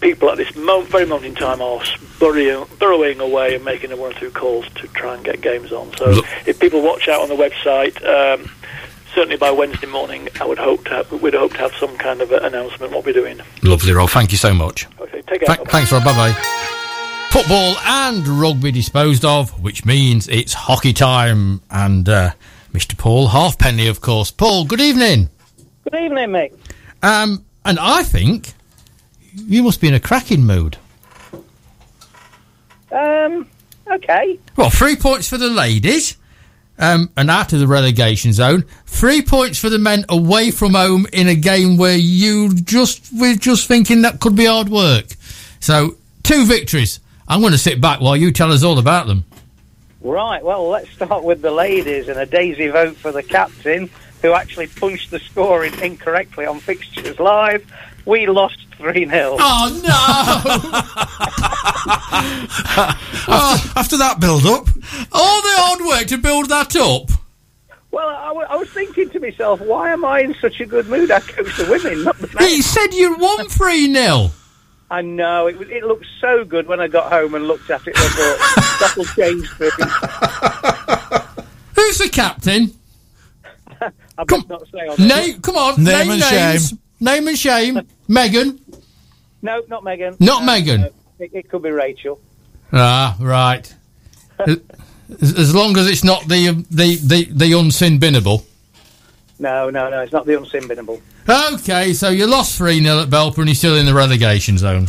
people at this moment, very moment in time are burrowing, burrowing away and making one or two calls to try and get games on. So Look. if people watch out on the website, um, certainly by Wednesday morning, I would hope to have, we'd hope to have some kind of announcement what we're doing. Lovely, Rob. Thank you so much. Okay, take care. Th- thanks, Rob. Bye bye. Football and rugby disposed of, which means it's hockey time. And uh, Mr. Paul Halfpenny, of course. Paul, good evening. Good evening, mate. Um, and I think you must be in a cracking mood. Um, okay. Well, three points for the ladies. Um, and out of the relegation zone, three points for the men away from home in a game where you just we're just thinking that could be hard work. So two victories. I'm going to sit back while you tell us all about them. Right. Well, let's start with the ladies and a daisy vote for the captain, who actually punched the score in incorrectly on fixtures live. We lost 3 0. Oh, no! after, after, that build up. All the hard work to build that up. Well, I, w- I was thinking to myself, why am I in such a good mood? I coach the women, not the men. He said you won 3 0. I know. It, it looked so good when I got home and looked at it. I thought, that'll change things. Who's the captain? I come, not say on name, come on, name, name and names. shame. Name and shame. Megan. No, not Megan. Not uh, Megan. Uh, it, it, could be Rachel. Ah, right. as, as, long as it's not the the the, the unsinbinable. No, no, no. It's not the unsinbinable. Okay, so you lost three 0 at Belper, and you're still in the relegation zone.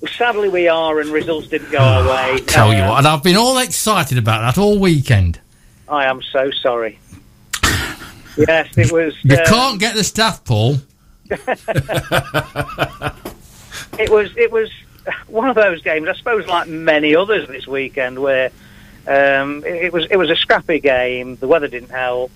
Well, sadly, we are, and results didn't go our way. Tell uh, you what, and I've been all excited about that all weekend. I am so sorry. yes, it was. You uh, can't get the staff, Paul. it was it was one of those games, I suppose, like many others this weekend, where um, it, it, was it was a scrappy game. The weather didn't help.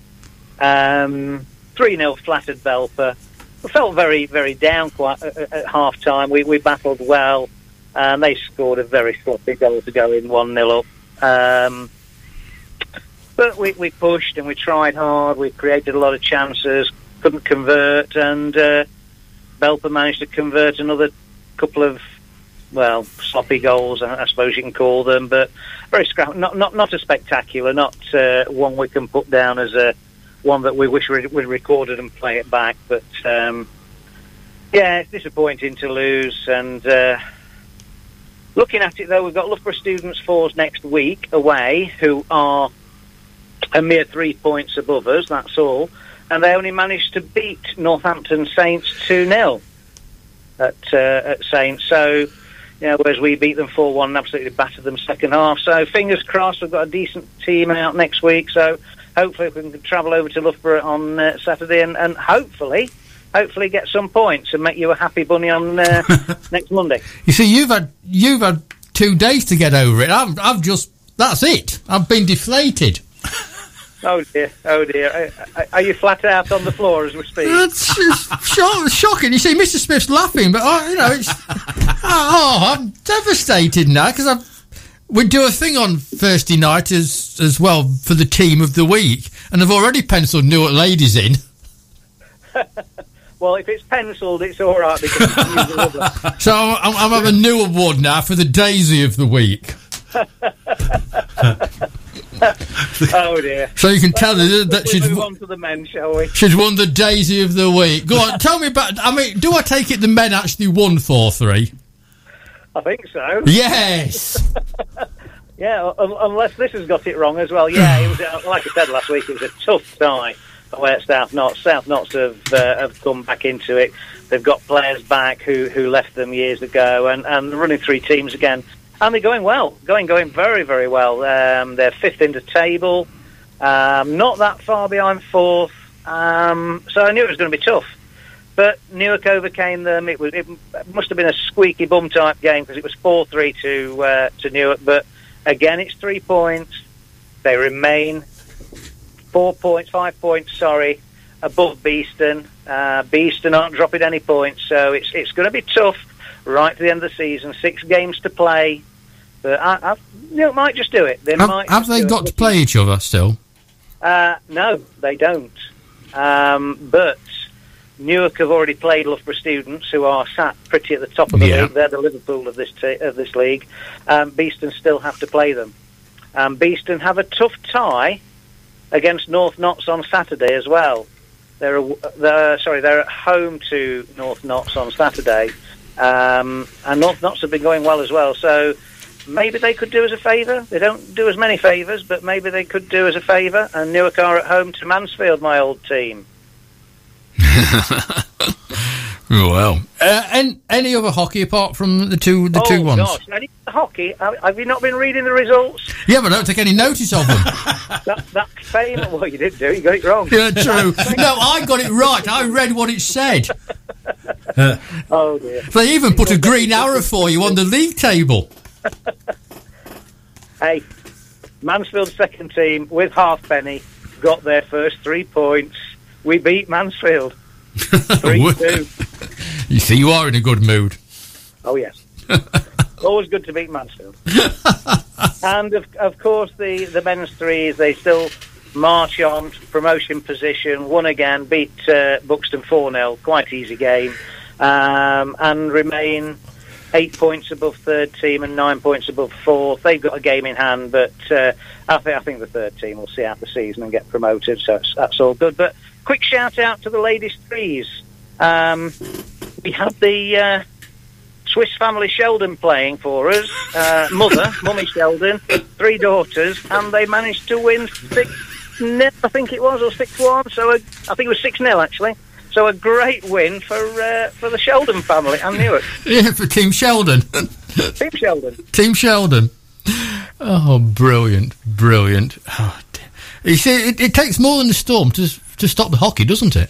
Um, three 0 flattered Belper. We felt very very down quite at, at half time. We we battled well, and they scored a very sloppy goal to go in one 0 up. Um, but we, we pushed and we tried hard. We created a lot of chances couldn't convert, and uh, Belper managed to convert another couple of well sloppy goals, I suppose you can call them, but very scrap. Not not not a spectacular, not uh, one we can put down as a one that we wish we would recorded and play it back. But um, yeah, it's disappointing to lose. And uh, looking at it though, we've got Loughborough Students Fours next week away, who are a mere three points above us. That's all and they only managed to beat Northampton Saints 2 0 at, uh, at Saints. So, you know, whereas we beat them 4 1 and absolutely battered them second half. So, fingers crossed, we've got a decent team out next week. So, hopefully, we can travel over to Loughborough on uh, Saturday and, and hopefully. Hopefully, get some points and make you a happy bunny on uh, next Monday. You see, you've had you've had two days to get over it. I've I've just that's it. I've been deflated. Oh dear, oh dear. Are, are, you flat out on the floor as we speak? Uh, it's, it's shocking. You see, Mr. Smith's laughing, but oh, you know, it's oh, oh, I'm devastated now because I we do a thing on Thursday night as as well for the team of the week, and I've already penciled Newark ladies in. well, if it's penciled, it's all right because so I'm, I'm having a new award now for the Daisy of the week. oh dear. So you can tell that she's move on to the men, shall we? she's won the Daisy of the week. Go on, tell me about. I mean, do I take it the men actually won four three? I think so. Yes. Yeah, un- unless this has got it wrong as well. Yeah, it was uh, like I said last week. It was a tough tie away at South Notts. South Notts have uh, have come back into it. They've got players back who who left them years ago, and and running three teams again, and they're going well, going going very very well. Um, they're fifth in the table, um, not that far behind fourth. Um, so I knew it was going to be tough. But Newark overcame them. It was it must have been a squeaky bum type game because it was four three to uh, to Newark. But again, it's three points. They remain four points, five points. Sorry, above Beeston. Uh, Beeston aren't dropping any points, so it's it's going to be tough right to the end of the season. Six games to play. But I, I, Newark might just do it. They Have, might. have they got it. to play each other still? Uh, no, they don't. Um, but Newark have already played Loughborough students, who are sat pretty at the top of the Yeah. league. They're the Liverpool of this t- of this league. Um, Beeston still have to play them. Um, Beeston have a tough tie against North Notts on Saturday as well. They're, a- they're sorry, they're at home to North Notts on Saturday, um, and North Notts have been going well as well. So maybe they could do us a favour. They don't do as many favours, but maybe they could do us a favour. And Newark are at home to Mansfield, my old team. Well, uh, and any other hockey apart from the two the oh two ones? gosh, any hockey? Have you not been reading the results? Yeah, but I don't take any notice of them. that that famous. Well, you did do. You got it wrong. yeah, true. No, I got it right. I read what it said. Oh dear. They even put a green arrow for you on the league table. Hey, Mansfield's second team with Halfpenny got their first three points. We beat Mansfield. Three two. You see, you are in a good mood. Oh yes. Always good to beat Mansfield. and of, of course, the, the men's threes, they still march on to promotion position, won again, beat uh, Buxton 4 0, quite easy game, um, and remain eight points above third team and nine points above fourth. They've got a game in hand, but uh, I, think, I think the third team will see out the season and get promoted, so that's all good. But quick shout out to the ladies' threes. Um, we had the. Uh, Swiss family Sheldon playing for us. Uh, mother, Mummy Sheldon, three daughters, and they managed to win six I think it was, or six one. So a, I think it was six 0 actually. So a great win for uh, for the Sheldon family and Newark. Yeah, for Team Sheldon. Team Sheldon. Team Sheldon. Oh, brilliant, brilliant. Oh. You see, it, it takes more than a storm to to stop the hockey, doesn't it?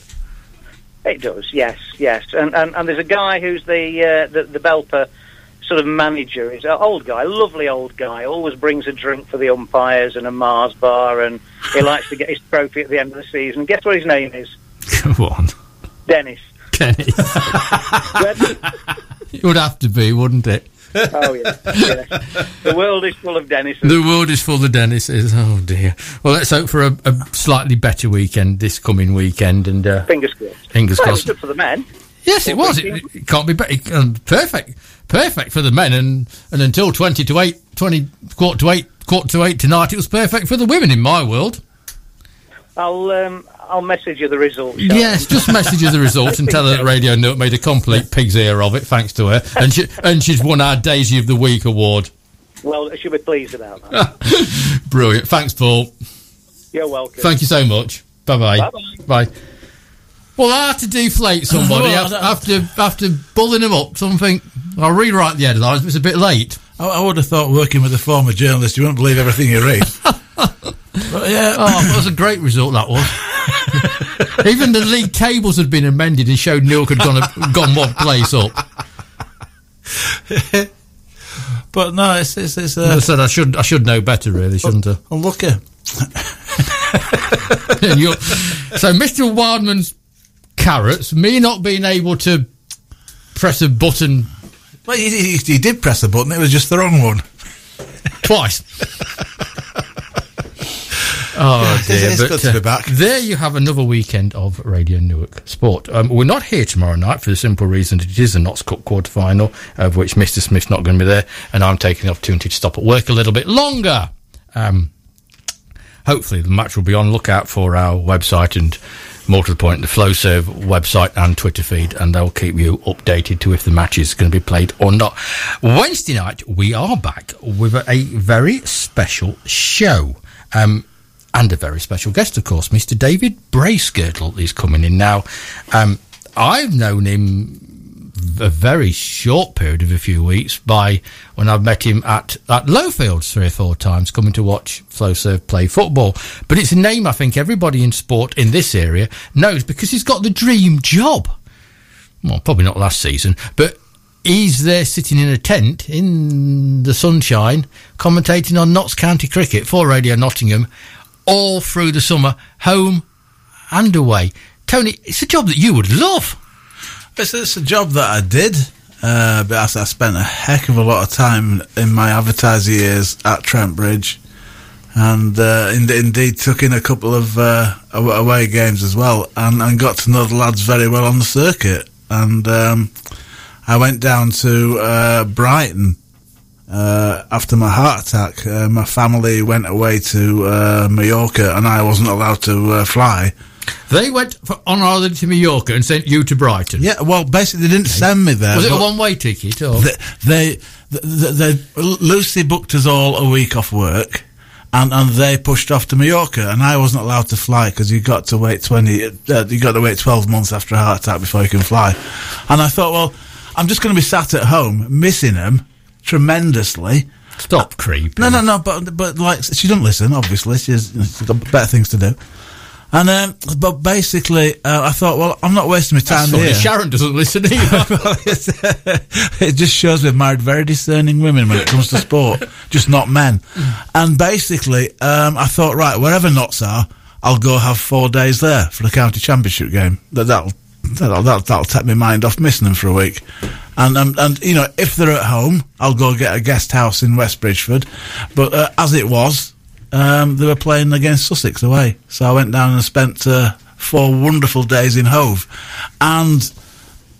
It does, yes, yes. And and, and there's a guy who's the uh, the, the Belper sort of manager. He's an old guy, lovely old guy. Always brings a drink for the umpires and a Mars bar, and he likes to get his trophy at the end of the season. Guess what his name is? Come on, Dennis. Kenny. it would have to be, wouldn't it? Oh yeah, yeah. The world is full of Dennises. The world is full of Dennises. Oh dear. Well, let's hope for a, a slightly better weekend this coming weekend, and uh, Fingers crossed. fingers Well, it was crossed. good for the men. Yes, it was. It, it can't be better. Um, perfect, perfect for the men, and and until twenty to eight, twenty quarter to eight, quarter to eight tonight, it was perfect for the women in my world. I'll um, I'll message you the results. shall I? Yes, just message you the results and tell her that Radio Note made a complete pig's ear of it, thanks to her, and she and she's won our Daisy of the Week award. Well, she'll be pleased about that. Brilliant. Thanks, Paul. You're welcome. Thank you so much. Bye bye. Bye-bye. Well, I had to deflate somebody Well, after, after after bulling them up. Something. I'll rewrite the headlines. but It's a bit late. I, I would have thought working with a former journalist, you wouldn't believe everything you read. yeah, Oh, that was a great result. That was. Even the league tables had been amended and showed Newark had gone a, gone one place up. but no, it's it's, it's I uh, said I should I should know better, really, shouldn't I? unlucky. So, Mr. Wildman's carrots, me not being able to press a button Well, he, he, he did press a button. It was just the wrong one. twice. Oh dear! it's but, good to uh, be back. There you have another weekend of Radio Newark Sport. Um, we're not here tomorrow night for the simple reason that it is the Notts Cup quarter final, of which Mr. Smith's not going to be there, and I'm taking the opportunity to stop at work a little bit longer. Um, hopefully the match will be on. lookout for our website and more to the point, the Flowserve website and Twitter feed, and they'll keep you updated to if the match is going to be played or not. Wednesday night, we are back with a, a very special show. Um, and a very special guest, of course, Mr. David Bracegirdle is coming in now. Um, I've known him a very short period of a few weeks by when I've met him at, at Lowfields three or four times coming to watch Flow Flowserve play football. But it's a name I think everybody in sport in this area knows because he's got the dream job. Well, probably not last season, but he's there sitting in a tent in the sunshine commentating on Notts County Cricket for Radio Nottingham all through the summer, home and away. Tony, it's a job that you would love. It's, it's a job that I did, uh, but I, I spent a heck of a lot of time in my advertiser years at Trent Bridge, and uh, in, indeed took in a couple of uh, away games as well, and, and, got to know the lads very well on the circuit. And um, I went down to uh, Brighton uh, after my heart attack. Uh, my family went away to Mallorca, and I wasn't allowed to fly. They went for, on holiday to Mallorca and sent you to Brighton. Yeah, well, basically they didn't send me there. Was it a one-way ticket? Or? They, they, they, they, Lucy booked us all a week off work, and, and they pushed off to Mallorca, and I wasn't allowed to fly because you got to wait twenty, uh, you got to wait twelve months after a heart attack before you can fly. And I thought, well, I'm just going to be sat at home missing them tremendously. Stop creeping. No, no, no. But but like she doesn't listen. Obviously, she's, she's got better things to do. And um, but basically, uh, I thought, well, I'm not wasting my time here. Sharon doesn't listen either. it just shows we've married very discerning women when it comes to sport, just not men. And basically, um, I thought, right, wherever knots are, I'll go have four days there for the county championship game. That that'll that'll, that'll, that'll take my mind off missing them for a week. And, um, and you know, if they're at home, I'll go get a guest house in West Bridgford. But uh, as it was, um, they were playing against Sussex away. So I went down and spent uh, four wonderful days in Hove. And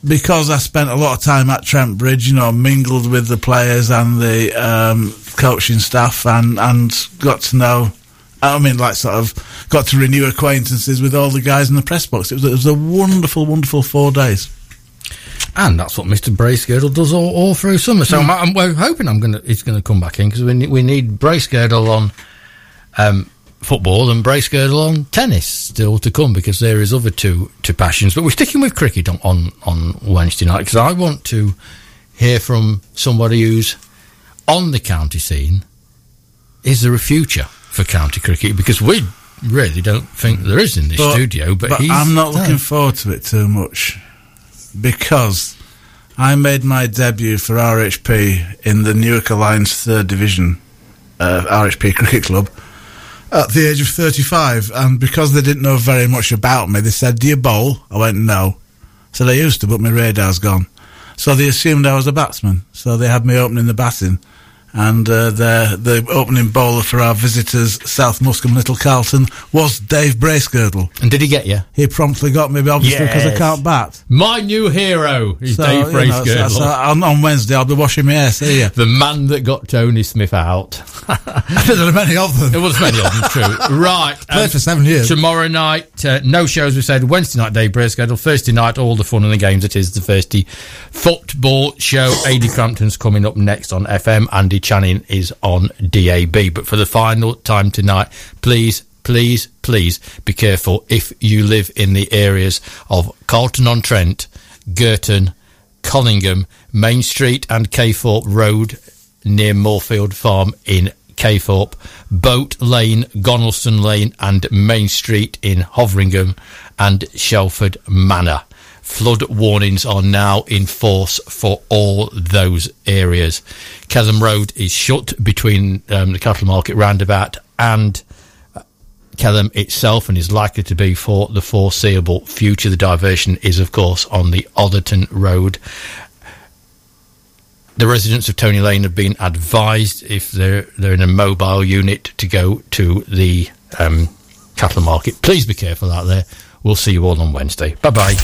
because I spent a lot of time at Trent Bridge, you know, mingled with the players and the um, coaching staff and, and got to know, I mean, like sort of got to renew acquaintances with all the guys in the press box. It was, it was a wonderful, wonderful four days. And that's what Mr. Bracegirdle does all, all through summer. So mm. I'm, I'm, we're hoping I'm gonna he's going to come back in because we need, we need Bracegirdle on um, football and Bracegirdle on tennis still to come because there is other two two passions. But we're sticking with cricket on on, on Wednesday night because I want to hear from somebody who's on the county scene. Is there a future for county cricket? Because we really don't think there is in this but, studio. But, but I'm not looking forward to it too much because I made my debut for RHP in the Newark Alliance Third Division uh, RHP Cricket Club at the age of 35, and because they didn't know very much about me, they said, Do you bowl? I went, No. So they used to, but my radar's gone. So they assumed I was a batsman. So they had me opening the batting and uh, the the opening bowler for our visitors, South Muskham Little Carlton, was Dave Bracegirdle. And did he get you? He promptly got me, obviously, because yes. I can't bat. My new hero is so, Dave Bracegirdle. You know, so, so on, on, Wednesday, I'll be washing my hair, see you. The man that got Tony Smith out. there are many of them. There was many of them, true. right. Played um, for seven years. Tomorrow night, uh, no shows, we said. Wednesday night, Dave Bracegirdle. Thursday night, all the fun and the games. It is the Thursday football show. AD Crampton's coming up next on FM. Andy Channing is on DAB. But for the final time tonight, please, please, please be careful if you live in the areas of Carlton on Trent, Girton, Collingham, Main Street, and Caythorpe Road near Moorfield Farm in Caythorpe, Boat Lane, Gonalston Lane, and Main Street in Hoveringham, and Shelford Manor. Flood warnings are now in force for all those areas. Kelham Road is shut between um, the Cattle Market roundabout and uh, Kelham itself and is likely to be for the foreseeable future. The diversion is, of course, on the Ollerton Road. The residents of Tolney Lane have been advised if they're they're in a mobile unit to go to the um, cattle market. Please be careful out there. We'll see you all on Wednesday. Bye bye.